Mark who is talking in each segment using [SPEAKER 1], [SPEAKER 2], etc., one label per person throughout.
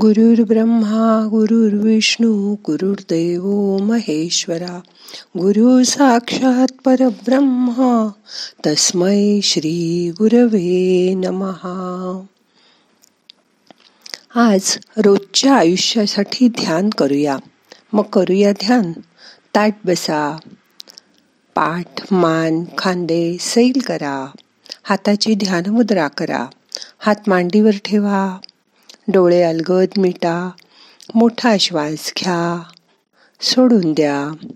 [SPEAKER 1] ब्रह्मा गुरुर्विष्णू गुरुर्देव महेश्वरा गुरु साक्षात परब्रह्म तस्मै श्री गुरवे नमहा आज रोजच्या आयुष्यासाठी ध्यान करूया. मग करूया ध्यान. ताट बसा. पाठ मान खांदे सैल करा. हाताची ध्यानमुद्रा करा. हात मांडीवर ठेवा. डोळे अलगद मिटा मोठा श्वास घ्या सोडून द्या.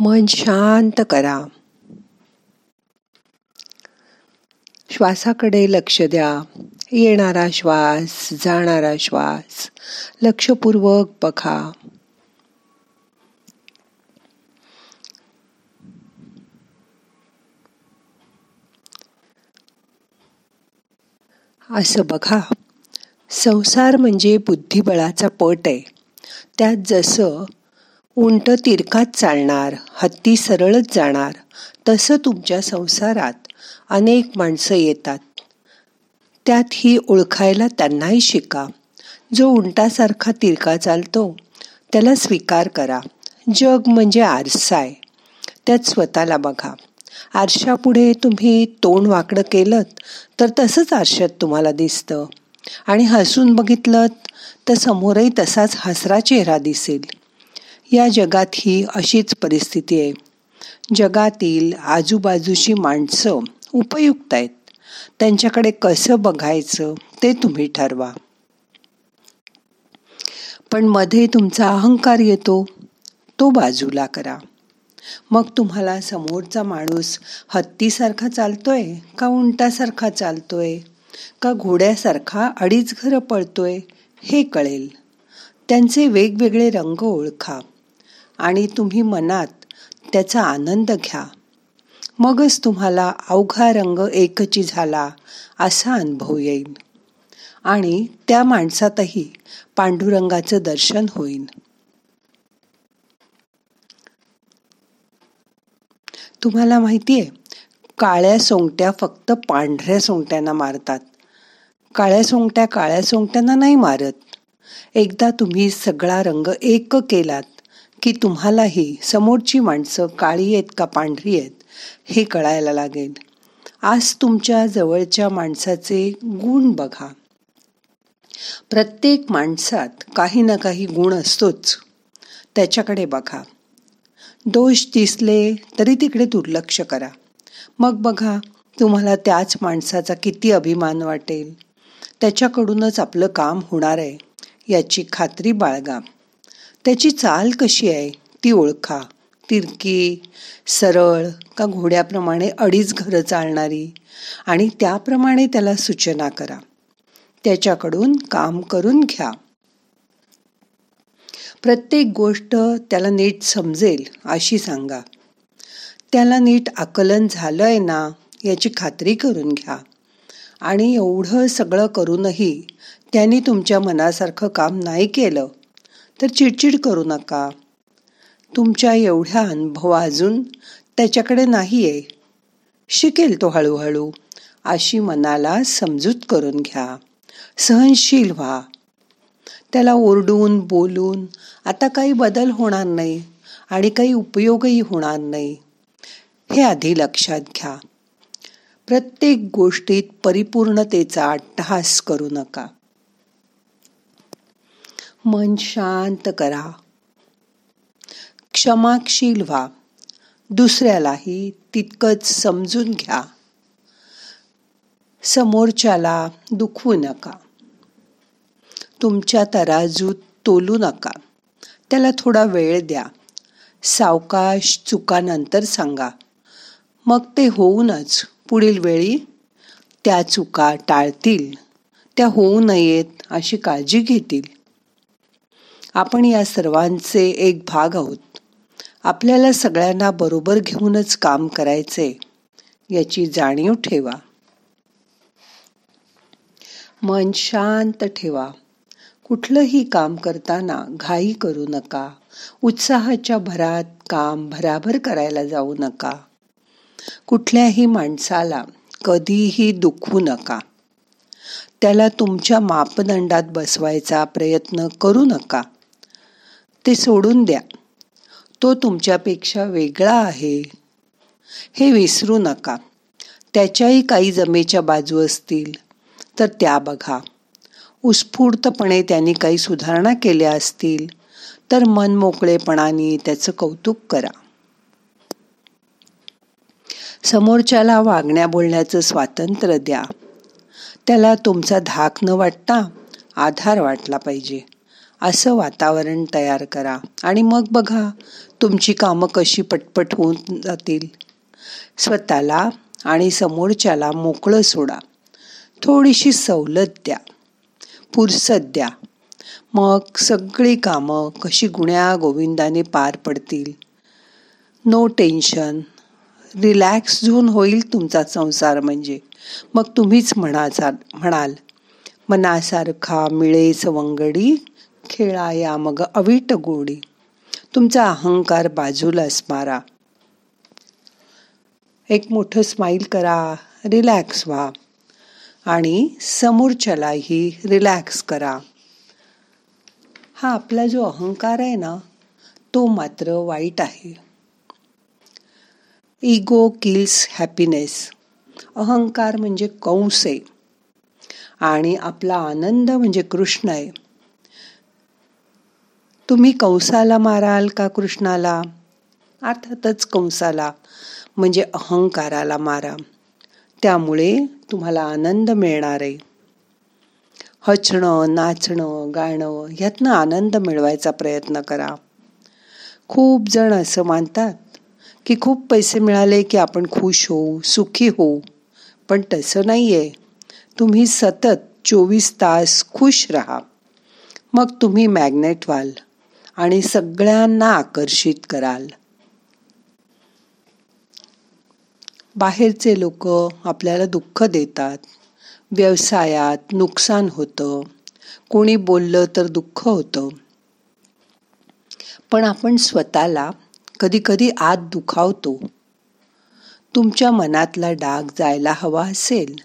[SPEAKER 1] मन शांत करा. श्वासाकडे लक्ष द्या. येणारा श्वास जाणारा श्वास लक्षपूर्वक बघा. असं बघा. संसार म्हणजे बुद्धिबळाचा पट आहे. त्यात जसं उंट तिरकात चालणार हत्ती सरळच जाणार तसं तुमच्या संसारात अनेक माणसं येतात. त्यात ही ओळखायला त्यांनाही शिका. जो उंटासारखा तिरका चालतो त्याला स्वीकार करा. जग म्हणजे आरसा आहे. त्यात स्वतःला बघा. आरशापुढे तुम्ही तोंड वाकडं केलं तर तसंच आरशात तुम्हाला दिसतं. आणि हसून बघितलं तर समोरही तसाच हसरा चेहरा दिसेल. या जगात ही अशीच परिस्थिती आहे. जगातील आजूबाजूची माणसं उपयुक्त आहेत. त्यांच्याकडे कसं बघायचं ते तुम्ही ठरवा. पण मध्ये तुमचा अहंकार येतो तो बाजूला करा. मग तुम्हाला समोरचा माणूस हत्तीसारखा चालतोय का उंटासारखा चालतोय? का घोड्यासारखा अडीच घरं पळतोय? हे कळेल. त्यांचे वेगवेगळे रंग ओळखा आणि तुम्ही मनात त्याचा आनंद घ्या. मगच तुम्हाला अवघा रंग एकची झाला असा अनुभव येईल. आणि त्या माणसातही पांडुरंगाचं दर्शन होईल. तुम्हाला माहिती आहे काळ्या सोंगट्या फक्त पांढऱ्या सोंगट्यांना मारतात. काळ्या सोंगट्या काळ्या सोंगट्यांना नाही मारत. एकदा तुम्ही सगळा रंग एक केलात की तुम्हालाही समोरची माणसं काळी आहेत का पांढरी आहेत हे कळायला लागेल. आज तुमच्या जवळच्या माणसाचे गुण बघा. प्रत्येक माणसात काही ना काही गुण असतोच. त्याच्याकडे बघा. दोष दिसले तरी तिकडे दुर्लक्ष करा. मग बघा तुम्हाला त्याच माणसाचा किती अभिमान वाटेल. त्याच्याकडूनच आपलं काम होणार आहे. याची खात्री बाळगा. त्याची चाल कशी आहे ती ओळखा. तिरकी सरळ का घोड्याप्रमाणे अडीच घरं चालणारी. आणि त्याप्रमाणे त्याला सूचना करा. त्याच्याकडून काम करून घ्या. प्रत्येक गोष्ट त्याला नीट समजेल अशी सांगा. त्याला नीट आकलन झालंय ना याची खात्री करून घ्या. आणि एवढं सगळं करूनही त्यांनी तुमच्या मनासारखं काम नाही केलं तर चिडचिड करू नका. तुमच्या एवढ्या अनुभव अजून त्याच्याकडे नाही आहे शिकेल तो हळूहळू अशी मनाला समजूत करून घ्या. सहनशील व्हा. त्याला ओरडून बोलून आता काही बदल होणार नाही आणि काही उपयोगही होणार नाही. हे आधी लक्षात घ्या. प्रत्येक गोष्टीत परिपूर्णतेचा अट्टहास करू नका. मन शांत करा. क्षमाशील व्हा. दुसऱ्यालाही तितकंच समजून घ्या. समोरच्याला दुखवू नका. तुमच्या तराजूत तोलू नका. त्याला थोडा वेळ द्या. सावकाश चुकानंतर सांगा. मग ते होऊनच पुढील वेळी त्या चुका टाळतील. त्या होऊ नयेत अशी काळजी घेतील. आपण या सर्वांचे एक भाग आहोत. आपल्याला सगळ्यांना बरोबर घेऊनच काम करायचे याची जाणीव ठेवा. मन शांत ठेवा. कुठलंही काम करताना घाई करू नका. उत्साहाच्या भरात काम भराभर करायला जाऊ नका. कुठल्याही माणसाला कधीही दुखू नका. त्याला तुमच्या मापदंडात बसवायचा प्रयत्न करू नका. ते सोडून द्या. तो तुमच्यापेक्षा वेगळा आहे. हे विसरू नका. त्याच्याही काही जमेच्या बाजू असतील तर त्या बघा. उत्स्फूर्तपणे त्यांनी काही सुधारणा केल्या असतील तर मन मोकळेपणाने त्याचं कौतुक करा. समोरच्याला वागण्या बोलण्याचं स्वातंत्र्य द्या. त्याला तुमचा धाक न वाटता आधार वाटला पाहिजे. असं वातावरण तयार करा आणि मग बघा तुमची कामं कशी पटपट होऊन जातील. स्वतःला आणि समोरच्याला मोकळं सोडा. थोडीशी सवलत द्या. पुरसत द्या मग सगळी कामं कशी गुण्या गोविंदाने पार पडतील? नो टेन्शन रिलॅक्स झोन होईल तुमचा संसार म्हणजे. मग तुम्हीच म्हणाचा म्हणाल मनासारखा मिळे सवंगडी खेळा या मग अवीट गोडी. तुमचा अहंकार बाजूला असणारा एक मोठं स्माईल करा. रिलॅक्स व्हा. आणि समोरच्यालाही रिलॅक्स करा. हा आपला जो अहंकार आहे ना तो मात्र वाईट आहे. इगो किल्स हॅपीनेस अहंकार म्हणजे कंस आहे. आणि आपला आनंद म्हणजे कृष्ण आहे. तुम्ही कंसाला माराल का कृष्णाला? अर्थातच कंसाला म्हणजे अहंकाराला मारा. त्यामुळे तुम्हाला आनंद मिळणार आहे. हचणं नाचणं गाणं ह्यातनं आनंद मिळवायचा प्रयत्न करा. खूप जण असं मानतात की खूप पैसे मिळाले की आपण खुश होऊ सुखी होऊ. पण तसं नाही आहे तुम्ही सतत चोवीस तास खुश राहा. मग तुम्ही मॅग्नेट व्हाल आणि सगळ्यांना आकर्षित कराल. बाहेरचे लोक आपल्याला दुःख देतात. व्यवसायात नुकसान होतं. कोणी बोललं तर दुःख होतं. पण आपण स्वतःला कधीकधी आत दुखावतो. तुमच्या मनातला डाग जायला हवा असेल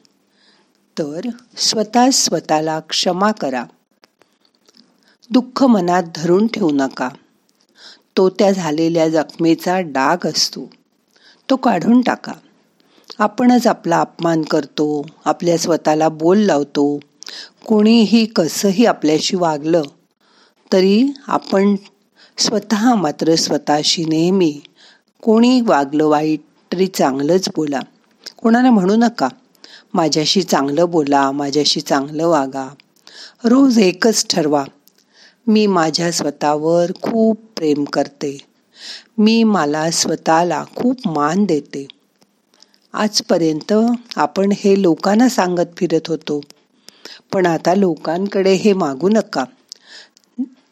[SPEAKER 1] तर स्वतः स्वतःला क्षमा करा. दुःख मनात धरून ठेवू नका. तो त्या झालेल्या जखमेचा डाग असतो. तो काढून टाका. आपणच आपला अपमान करतो आपल्या स्वतःला बोल लावतो. कोणीही कसंही आपल्याशी वागलं तरी आपण स्वतः मात्र स्वतःशी नेहमी कोणी वागलं वाईट तरी चांगलंच बोला. कोणाला म्हणू नका माझ्याशी चांगलं बोला माझ्याशी चांगलं वागा. रोज एकच ठरवा मी माझ्या स्वतःवर खूप प्रेम करते. मी मला स्वतःला खूप मान देते. आजपर्यंत आपण हे लोकांना सांगत फिरत होतो. पण आता लोकांकडे हे मागू नका.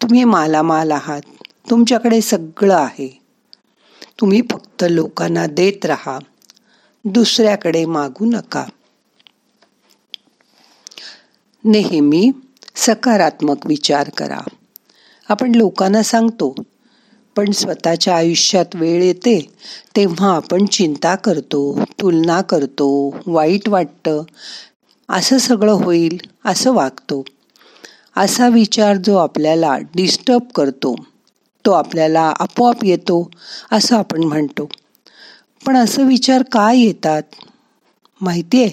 [SPEAKER 1] तुम्ही मालामाल आहात. तुमच्याकडे सगळं आहे. तुम्ही फक्त लोकांना देत राहा. दुसऱ्याकडे मागू नका. नेहमी सकारात्मक विचार करा. आपण लोकांना सांगतो पण स्वतःच्या आयुष्यात वेळ येते तेव्हा आपण चिंता करतो तुलना करतो वाईट वाटतं. असं सगळं होईल असं वागतो. असा विचार जो आपल्याला डिस्टर्ब करतो तो आपल्याला आपोआप येतो असं आपण म्हणतो. पण असं विचार का येतात? माहिती आहे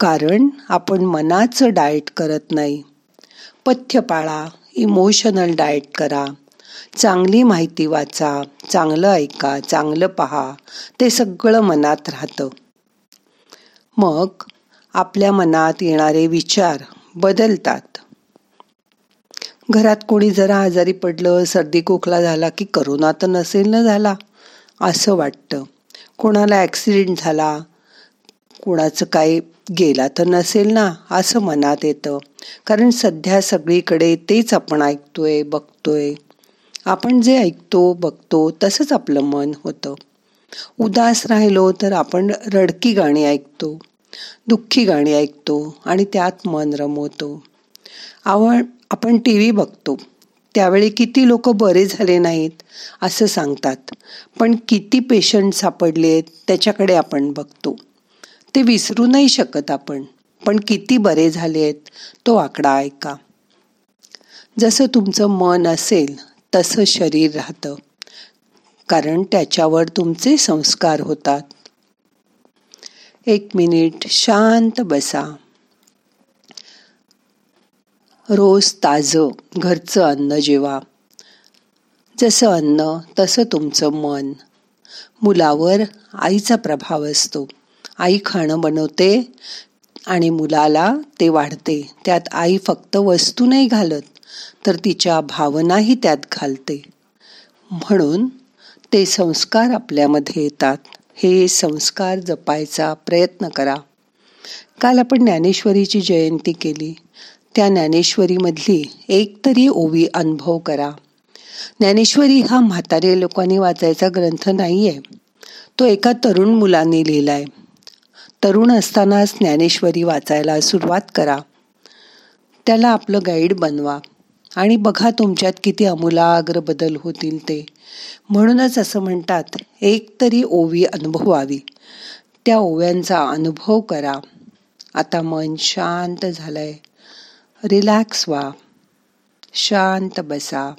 [SPEAKER 1] कारण आपण मनाचं डाएट करत नाही. पथ्य पाळा इमोशनल डाएट करा. चांगली माहिती वाचा चांगलं ऐका चांगलं पहा ते सगळं मनात राहतं. मग आपल्या मनात येणारे विचार बदलतात. घरात कोणी जरा आजारी पडलं सर्दी खोकला झाला की करोना तर नसेल ना झाला असं वाटतं. कोणाला ॲक्सिडेंट झाला कोणाचं काही गेला तर नसेल ना असं मनात येतं. कारण सध्या सगळीकडे तेच आपण ऐकतोय बघतोय. आपण जे ऐकतो बघतो तसंच आपलं मन होतं. उदास राहिलो तर आपण रडकी गाणी ऐकतो दुःखी गाणी ऐकतो आणि त्यात मन रमवतो. आवड आपण टी व्ही बघतो. त्यावेळी किती लोक बरे झाले नाहीत असं सांगतात. पण किती पेशंट सापडले आहेत त्याच्याकडे आपण बघतो. ते विसरू नाही शकत आपण. पण किती बरे झाले आहेत तो आकडा ऐका. जसं तुमचं मन असेल तसं शरीर राहतं. कारण त्याच्यावर तुमचे संस्कार होतात. एक मिनिट शांत बसा. रोज ताजं घरचं अन्न जेवा. जसं अन्न तसं तुमचं मन. मुलावर आईचा प्रभाव असतो. आई खाणं बनवते आणि मुलाला ते वाढते. त्यात आई फक्त वस्तू नाही घालत. तर तिच्या भावनाही त्यात घालते. म्हणून ते संस्कार आपल्यामध्ये येतात. हे संस्कार जपायचा प्रयत्न करा. काल आपण ज्ञानेश्वरीची जयंती केली. त्या ज्ञानेश्वरीमधली एक तरी ओवी अनुभव करा. ज्ञानेश्वरी हा म्हातारे लोकांनी वाचायचा ग्रंथ नाही आहे तो एका तरुण मुलांनी लिहिलाय. तरुण असतानाच ज्ञानेश्वरी वाचायला सुरुवात करा. त्याला आपलं गाईड बनवा. आणि बघा तुमच्यात किती अमूलाग्र बदल होतील ते. म्हणूनच असं म्हणतात एक तरी ओवी अनुभवावी. त्या ओव्यांचा अनुभव करा. आता मन शांत झालंय. रिलॅक्स व्हा. शांत बसा.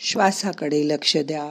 [SPEAKER 1] श्वासाकडे लक्ष द्या.